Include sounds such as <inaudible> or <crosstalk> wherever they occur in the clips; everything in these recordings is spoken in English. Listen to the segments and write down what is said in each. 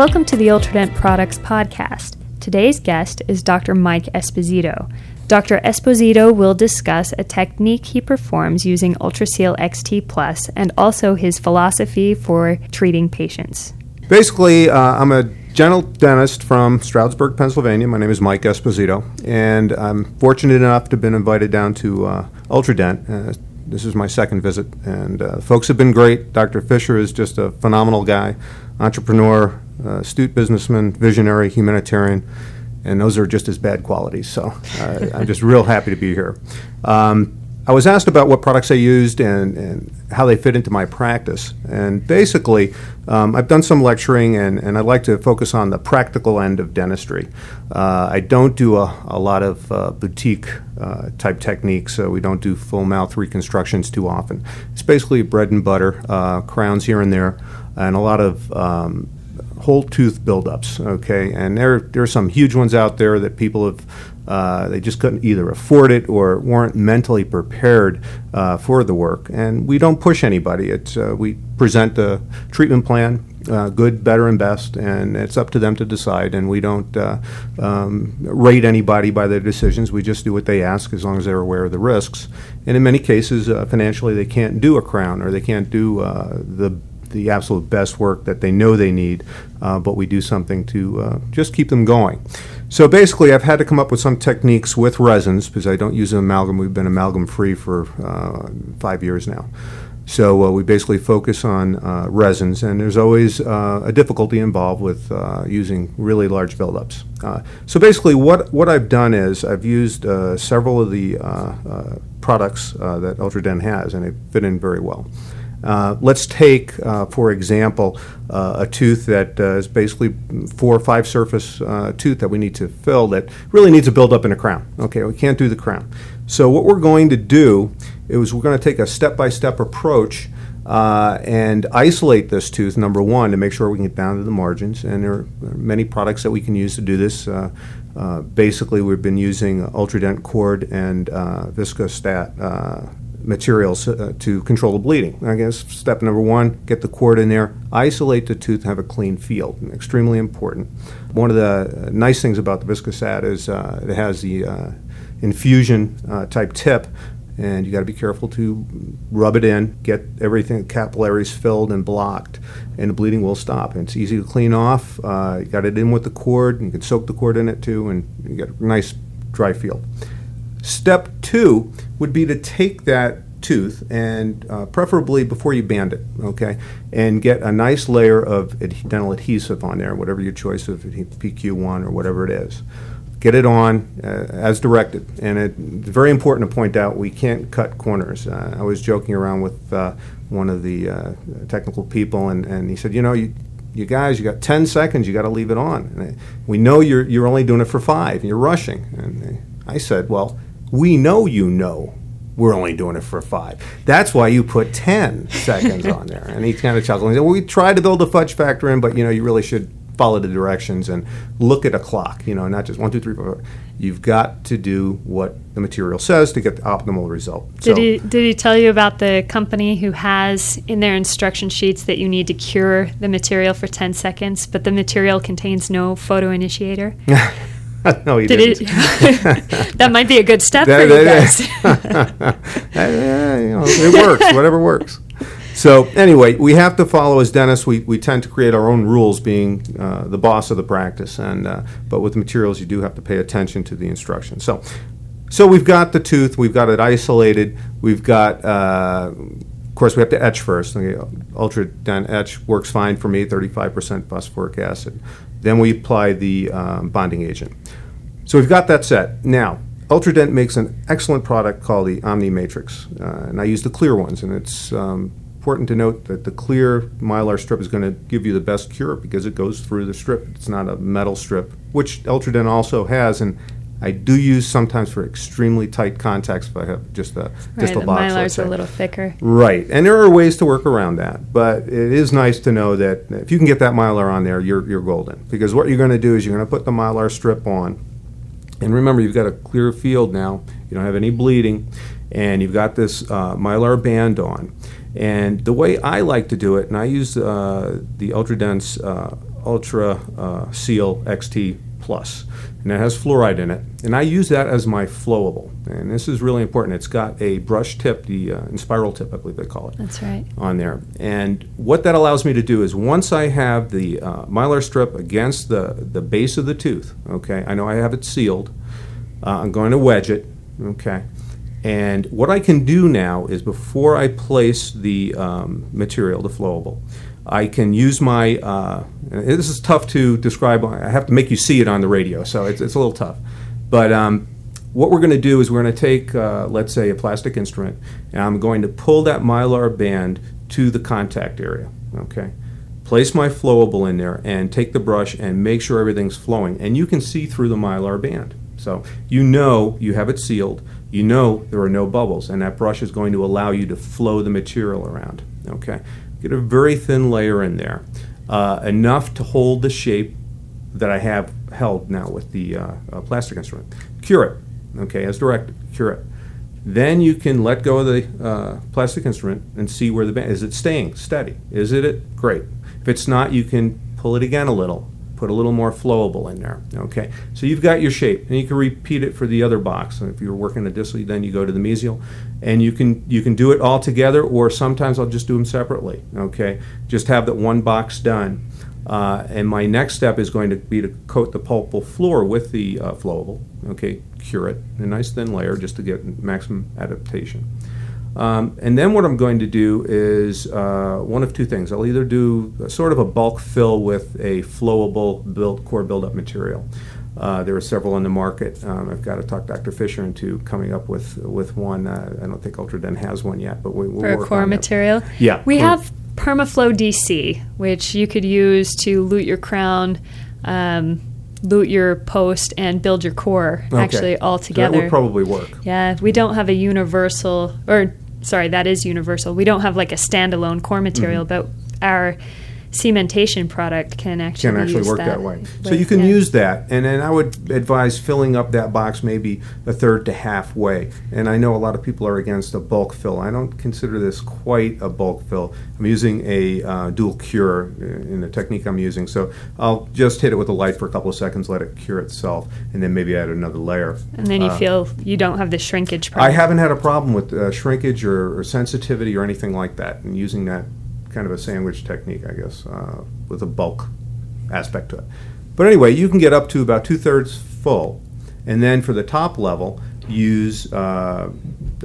Welcome to the Ultradent Products Podcast. Today's guest is Dr. Mike Esposito. Dr. Esposito will discuss a technique he performs using UltraSeal XT Plus and also his philosophy for treating patients. Basically, uh, I'm a general dentist from Stroudsburg, Pennsylvania. My name is Mike Esposito, and I'm fortunate enough to have been invited down to uh, Ultradent. Uh, this is my second visit, and uh, folks have been great. Dr. Fischer is just a phenomenal guy, entrepreneur, uh, astute businessman, visionary, humanitarian, and those are just his bad qualities. So uh, I'm just real happy to be here. Um, I was asked about what products I used and, and how they fit into my practice. And basically, um, I've done some lecturing and, and I'd like to focus on the practical end of dentistry. Uh, I don't do a, a lot of uh, boutique uh, type techniques, so we don't do full mouth reconstructions too often. It's basically bread and butter, uh, crowns here and there, and a lot of um, whole tooth buildups. Okay, and there there are some huge ones out there that people have. Uh, they just couldn't either afford it or weren't mentally prepared uh, for the work. And we don't push anybody. It's uh, we present a treatment plan, uh, good, better, and best, and it's up to them to decide. And we don't uh, um, rate anybody by their decisions. We just do what they ask as long as they're aware of the risks. And in many cases, uh, financially, they can't do a crown or they can't do the the absolute best work that they know they need, uh, but we do something to uh, just keep them going. So basically, I've had to come up with some techniques with resins because I don't use an amalgam. We've been amalgam free for uh, five years now. So uh, we basically focus on uh, resins, and there's always uh, a difficulty involved with uh, using really large buildups. Uh, so basically, what, what I've done is I've used uh, several of the products that Ultradent has, and they fit in very well. Uh, let's take, uh, for example, uh, a tooth that uh, is basically four or five surface uh, tooth that we need to fill that really needs to build up in a crown. Okay, we can't do the crown. So what we're going to do is we're going to take a step-by-step approach and isolate this tooth, number one, to make sure we can get down to the margins. And there are many products that we can use to do this. basically, we've been using Ultradent cord and Viscostat materials uh, to control the bleeding. I guess step number one, get the cord in there, isolate the tooth, have a clean field. Extremely important. One of the uh, nice things about the Viscostat is uh, it has the uh, infusion uh, type tip, and you got to be careful to rub it in, get everything capillaries filled and blocked, and the bleeding will stop. And it's easy to clean off. Uh, you got it in with the cord, you can soak the cord in it too, and you get a nice dry field. Step two would be to take that tooth and uh, preferably before you band it, okay, and get a nice layer of ad- dental adhesive on there, whatever your choice of PQ1 or whatever it is. Get it on uh, as directed. And it, it's very important to point out we can't cut corners. Uh, I was joking around with uh, one of the uh, technical people, and, and he said, You know, you, you guys, you got 10 seconds, you got to leave it on. And we know you're, you're only doing it for five, and you're rushing. And I said, Well, we know you know we're only doing it for five. That's why you put 10 seconds on there. And he's kind of chuckling. well, we tried to build a fudge factor in, but, you know, you really should follow the directions and look at a clock, you know, not just one, two, three, four. You've got to do what the material says to get the optimal result. Did, so, he, did he tell you about the company who has in their instruction sheets that you need to cure the material for 10 seconds, but the material contains no photo initiator? <laughs> <laughs> no, he Did didn't. It, <laughs> that might be a good step <laughs> that, for you guys. you know, it works. Whatever works. So anyway, we have to follow as dentists. We, we tend to create our own rules, being uh, the boss of the practice. And uh, but with materials, you do have to pay attention to the instructions. So, so we've got the tooth. We've got it isolated. We've got. Uh, of course, we have to etch first. Ultradent etch works fine for me, 35% phosphoric acid. Then we apply the um, bonding agent. So we've got that set. Now, Ultradent makes an excellent product called the Omni Matrix, uh, and I use the clear ones. And it's um, important to note that the clear mylar strip is going to give you the best cure because it goes through the strip. It's not a metal strip, which Ultradent also has, and I do use sometimes for extremely tight contacts if I have just a right, a box. Mylar's a little thicker. Right, and there are ways to work around that, but it is nice to know that if you can get that mylar on there, you're you're golden. Because what you're going to do is you're going to put the mylar strip on, and remember you've got a clear field now. You don't have any bleeding, and you've got this uh, mylar band on. And the way I like to do it, and I use uh, the Ultradent's uh, Ultra uh, Seal XT Plus, and it has fluoride in it. And I use that as my flowable. And this is really important. It's got a brush tip, the uh, spiral tip, I believe they call it. That's right. On there. And what that allows me to do is once I have the uh, mylar strip against the, the base of the tooth, okay, I know I have it sealed. Uh, I'm going to wedge it, okay. And what I can do now is before I place the um, material, the flowable, I can use my. Uh, this is tough to describe. I have to make you see it on the radio, so it's, it's a little tough. But um, what we're going to do is we're going to take, uh, let's say, a plastic instrument, and I'm going to pull that mylar band to the contact area. Okay, place my flowable in there, and take the brush and make sure everything's flowing, and you can see through the mylar band. So you know you have it sealed. You know there are no bubbles, and that brush is going to allow you to flow the material around. Okay, get a very thin layer in there, uh, enough to hold the shape that I have held now with the uh, uh, plastic instrument. Cure it, okay, as directed. Cure it. Then you can let go of the uh, plastic instrument and see where the band is. It staying steady? Is it it? Great. If it's not, you can pull it again a little put a little more flowable in there. Okay, so you've got your shape, and you can repeat it for the other box. And if you're working a distal, then you go to the mesial, and you can you can do it all together, or sometimes I'll just do them separately. Okay, just have that one box done. Uh, and my next step is going to be to coat the pulpal floor with the uh, flowable. Okay, cure it, a nice thin layer just to get maximum adaptation. Um, and then what I'm going to do is uh, one of two things. I'll either do sort of a bulk fill with a flowable build, core buildup material. Uh, there are several on the market. Um, I've got to talk Dr. Fischer into coming up with with one. Uh, I don't think Ultradent has one yet, but we, will for work a core material. That. Yeah, we have PermaFlo DC, which you could use to lute your crown. Um, lute your post and build your core Okay. actually all So together. that would probably work. Yeah, we don't have a universal, or sorry, that is universal. We don't have like a standalone core material, mm-hmm. but our cementation product can actually can actually work that, that, way. So you can yeah. use that, and then I would advise filling up that box maybe a third to halfway. And I know a lot of people are against a bulk fill. I don't consider this quite a bulk fill. I'm using a uh, dual cure in the technique I'm using, so I'll just hit it with a light for a couple of seconds, let it cure itself, and then maybe add another layer. And then you Uh, feel you don't have the shrinkage Problem. I haven't had a problem with uh, shrinkage or, or sensitivity or anything like that, and using that kind of a sandwich technique, I guess, uh, with a bulk aspect to it. But anyway, you can get up to about two thirds full, and then for the top level, use uh,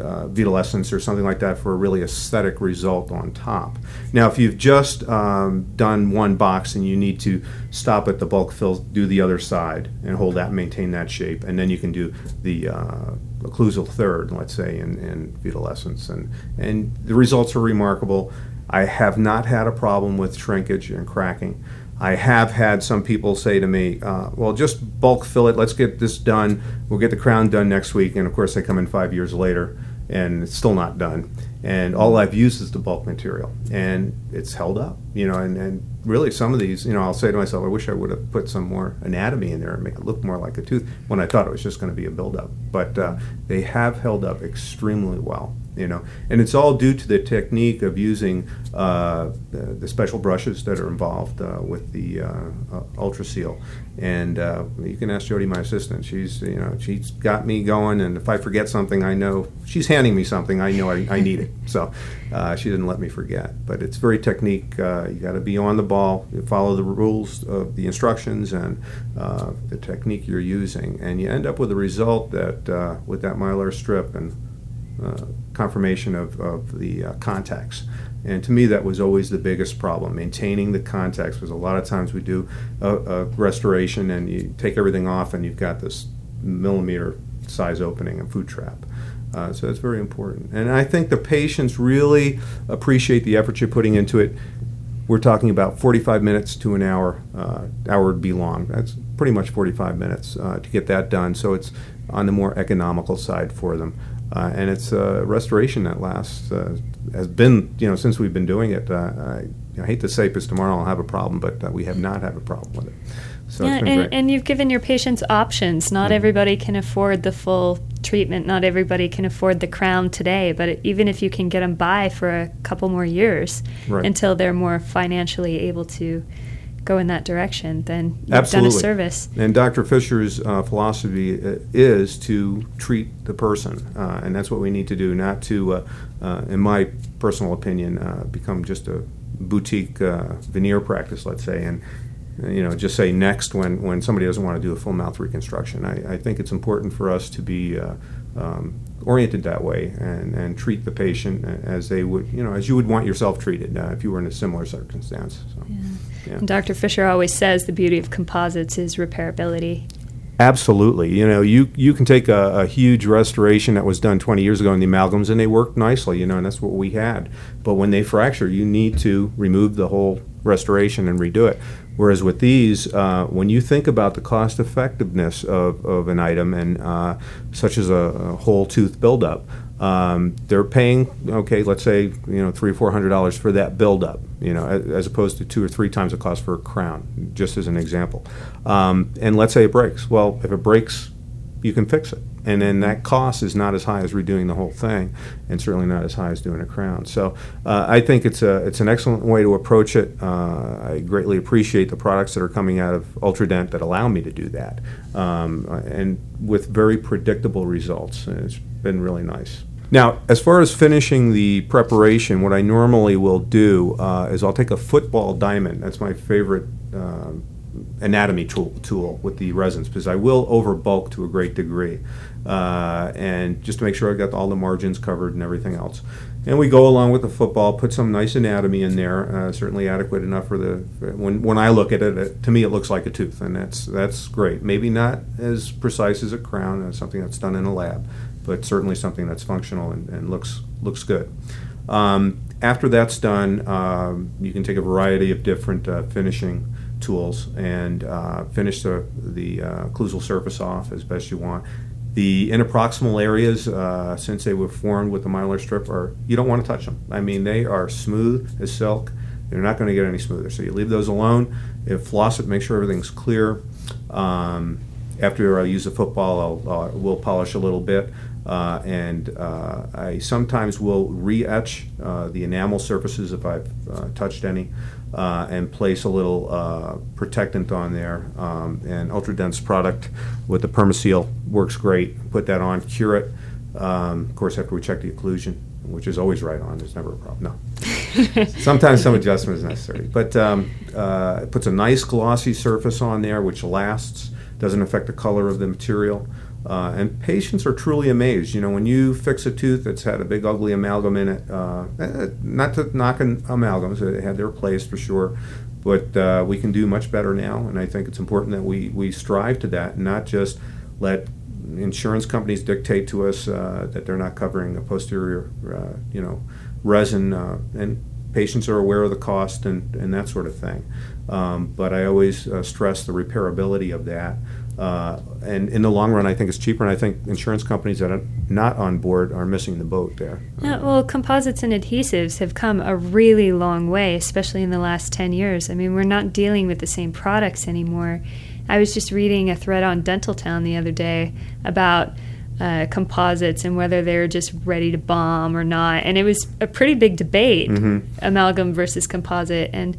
uh, Vit-l-escence or something like that for a really aesthetic result on top. Now, if you've just um, done one box and you need to stop at the bulk fill, do the other side and hold that, maintain that shape, and then you can do the uh, occlusal third, let's say, in, in Essence, and and the results are remarkable. I have not had a problem with shrinkage and cracking. I have had some people say to me, uh, "Well, just bulk fill it. Let's get this done. We'll get the crown done next week." And of course, they come in five years later, and it's still not done. And all I've used is the bulk material, and it's held up. You know, and, and really, some of these, you know, I'll say to myself, "I wish I would have put some more anatomy in there and make it look more like a tooth." When I thought it was just going to be a buildup, but uh, they have held up extremely well you know. And it's all due to the technique of using uh, the, the special brushes that are involved uh, with the uh, uh, UltraSeal. And uh, you can ask Jody my assistant. She's you know she's got me going and if I forget something I know she's handing me something I know I, I need it. So she didn't let me forget. But it's very technique you got to be on the ball you follow the rules of the instructions and uh, the technique you're using and you end up with a result that uh, with that mylar strip and uh, confirmation of, of the uh, contacts. And to me, that was always the biggest problem, maintaining the contacts, because a lot of times we do a, a restoration and you take everything off and you've got this millimeter size opening and food trap. Uh, so it's very important. And I think the patients really appreciate the effort you're putting into it. We're talking about 45 minutes to an hour. Uh, hour would be long. That's pretty much 45 minutes uh, to get that done. So it's on the more economical side for them. Uh, and it's a restoration that lasts, uh, has been, you know, since we've been doing it. Uh, I, I hate to say because tomorrow I'll have a problem, but uh, we have not had a problem with it. So yeah, and, and you've given your patients options. Not Mhm. everybody can afford the full treatment. Not everybody can afford the crown today. But even if you can get them by for a couple more years Right. until they're more financially able to go in that direction, then you've Absolutely. done a service. And Dr. Fischer's uh, philosophy uh, is to treat the person, uh, and that's what we need to do, not to, uh, uh, in my personal opinion, uh, become just a boutique uh, veneer practice, let's say, and you know just say next when, when somebody doesn't want to do a full mouth reconstruction. I, I think it's important for us to be uh, um, oriented that way and, and treat the patient as they would, you know, as you would want yourself treated uh, if you were in a similar circumstance. So, yeah. And Dr. Fischer always says the beauty of composites is repairability. Absolutely. You know, you, you can take a, a, huge restoration that was done 20 years ago in the amalgams and they worked nicely, you know, and that's what we had. But when they fracture, you need to remove the whole restoration and redo it. Whereas with these, uh, when you think about the cost effectiveness of, of an item, and uh, such as a, a, whole tooth buildup, um, they're paying okay, let's say you know three or four hundred dollars for that buildup, you know, as, as, opposed to two or three times the cost for a crown, just as an example. Um, and let's say it breaks. Well, if it breaks, you can fix it and then that cost is not as high as redoing the whole thing, and certainly not as high as doing a crown. So uh, I think it's a it's an excellent way to approach it. Uh, I greatly appreciate the products that are coming out of Ultradent that allow me to do that, um, and with very predictable results. And it's been really nice. Now, as far as finishing the preparation, what I normally will do uh, is I'll take a football diamond. That's my favorite uh, anatomy tool, tool with the resins because I will over bulk to a great degree uh, and just to make sure I got all the margins covered and everything else. And we go along with the football, put some nice anatomy in there, uh, certainly adequate enough for the. When when I look at it, it, to me it looks like a tooth, and that's that's great. Maybe not as precise as a crown, as something that's done in a lab, but certainly something that's functional and, and looks looks good. Um, after that's done, um, you can take a variety of different uh, finishing tools and uh, finish the, the uh, occlusal surface off as best you want. The interproximal areas, uh, since they were formed with the mylar strip, are you don't want to touch them. I mean, they are smooth as silk. They're not going to get any smoother. So you leave those alone. If floss it, make sure everything's clear. Um, after I use the football, I'll, uh, we'll polish a little bit. Uh, and uh, I sometimes will re-etch uh, the enamel surfaces if I've uh, touched any, uh, and place a little uh, protectant on there. Um, and Ultradent's product with the Permaseal works great. Put that on, cure it. Um, of course, after we check the occlusion, which is always right on, there's never a problem. No. <laughs> Sometimes some adjustment is necessary, but um, it puts a nice glossy surface on there, which lasts, doesn't affect the color of the material. Uh, and patients are truly amazed. You know, when you fix a tooth that's had a big ugly amalgam in it, uh, eh, not to knock an amalgams, they had their place for sure, but uh, we can do much better now. And I think it's important that we, we strive to that and not just let insurance companies dictate to us uh, that they're not covering a posterior, uh, you know, resin. Uh, and patients are aware of the cost and, and that sort of thing. Um, but I always stress the repairability of that. Uh, and in the long run, I think it's cheaper, and I think insurance companies that are not on board are missing the boat there. Yeah, well, composites and adhesives have come a really long way, especially in the last 10 years. I mean, we're not dealing with the same products anymore. I was just reading a thread on Dentaltown the other day about uh, composites and whether they're just ready to bomb or not. And it was a pretty big debate mm-hmm. amalgam versus composite. And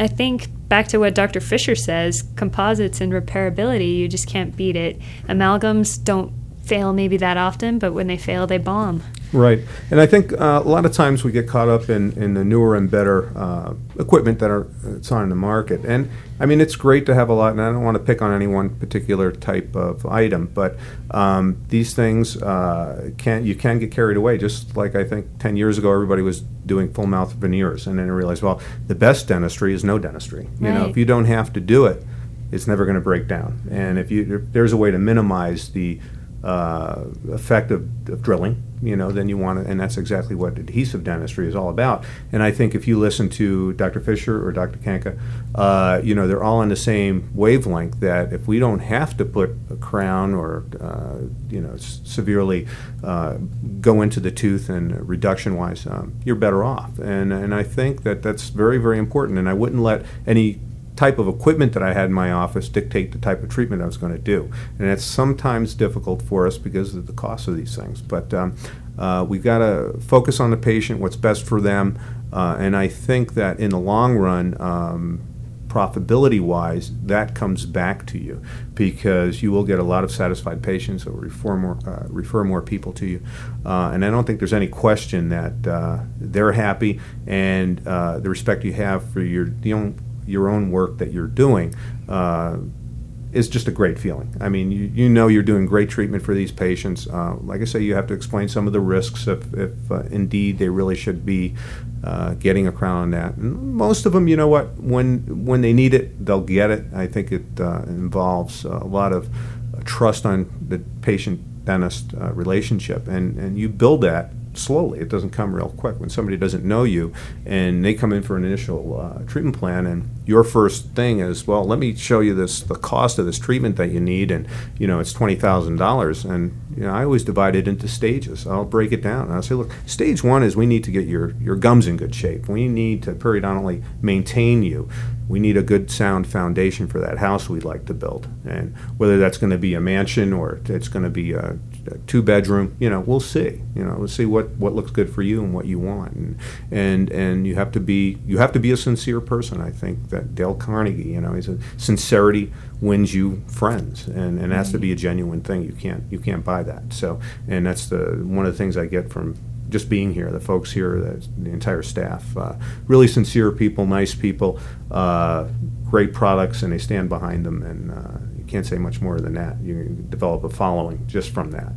I think back to what Dr. Fischer says, composites and repairability, you just can't beat it. Amalgams don't fail maybe that often, but when they fail, they bomb. Right, and I think uh, a lot of times we get caught up in, in the newer and better uh, equipment that are it's on the market. And I mean, it's great to have a lot, and I don't want to pick on any one particular type of item, but um, these things uh, can you can get carried away. Just like I think ten years ago, everybody was doing full mouth veneers, and then I realized, well, the best dentistry is no dentistry. You right. know, if you don't have to do it, it's never going to break down. And if you if there's a way to minimize the uh, effect of, of, drilling, you know, then you want to, and that's exactly what adhesive dentistry is all about. And I think if you listen to Dr. Fischer or Dr. Kanca, uh, you know, they're all on the same wavelength that if we don't have to put a crown or, uh, you know, s- severely uh, go into the tooth and reduction wise, um, you're better off. And, and I think that that's very, very important. And I wouldn't let any type of equipment that I had in my office dictate the type of treatment I was going to do. And it's sometimes difficult for us because of the cost of these things. But um, uh, we've got to focus on the patient, what's best for them. Uh, and I think that in the long run, um, profitability wise, that comes back to you because you will get a lot of satisfied patients that will refer more, uh, refer more people to you. Uh, and I don't think there's any question that uh, they're happy and uh, the respect you have for your, own, your own work that you're doing uh, is just a great feeling. I mean, you, you know you're doing great treatment for these patients. Uh, like I say, you have to explain some of the risks if, if uh, indeed they really should be uh, getting a crown on that. And most of them, you know what, when when they need it, they'll get it. I think it uh, involves a lot of trust on the patient dentist uh, relationship, and, and you build that slowly. It doesn't come real quick. When somebody doesn't know you and they come in for an initial uh, treatment plan, and your first thing is, well, let me show you this the cost of this treatment that you need, and you know it's twenty thousand dollars. And you know I always divide it into stages. I'll break it down. I'll say, look, stage one is we need to get your your gums in good shape. We need to periodontally maintain you we need a good sound foundation for that house we'd like to build. And whether that's going to be a mansion or it's going to be a, a, two bedroom you know we'll see. You know we'll see what what looks good for you and what you want. And and and you have to be you have to be a sincere person i think that dale carnegie you know he's a sincerity wins you friends. And and has to be a mm-hmm. genuine thing. You can't you can't buy that. So and that's the one of the things i get from just being here, the folks here, the, the entire staff, uh, really sincere people, nice people, uh, great products, and they stand behind them. And uh, you can't say much more than that. You develop a following just from that.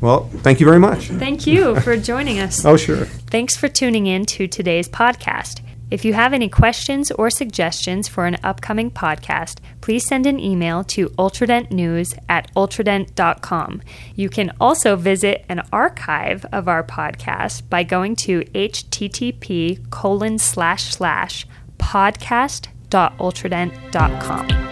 Well, thank you very much. Thank you for joining us. oh, sure. Thanks for tuning in to today's podcast. If you have any questions or suggestions for an upcoming podcast, please send an email to ultradentnews at ultradent.com. You can also visit an archive of our podcast by going to http colon slash slash podcast.ultradent.com.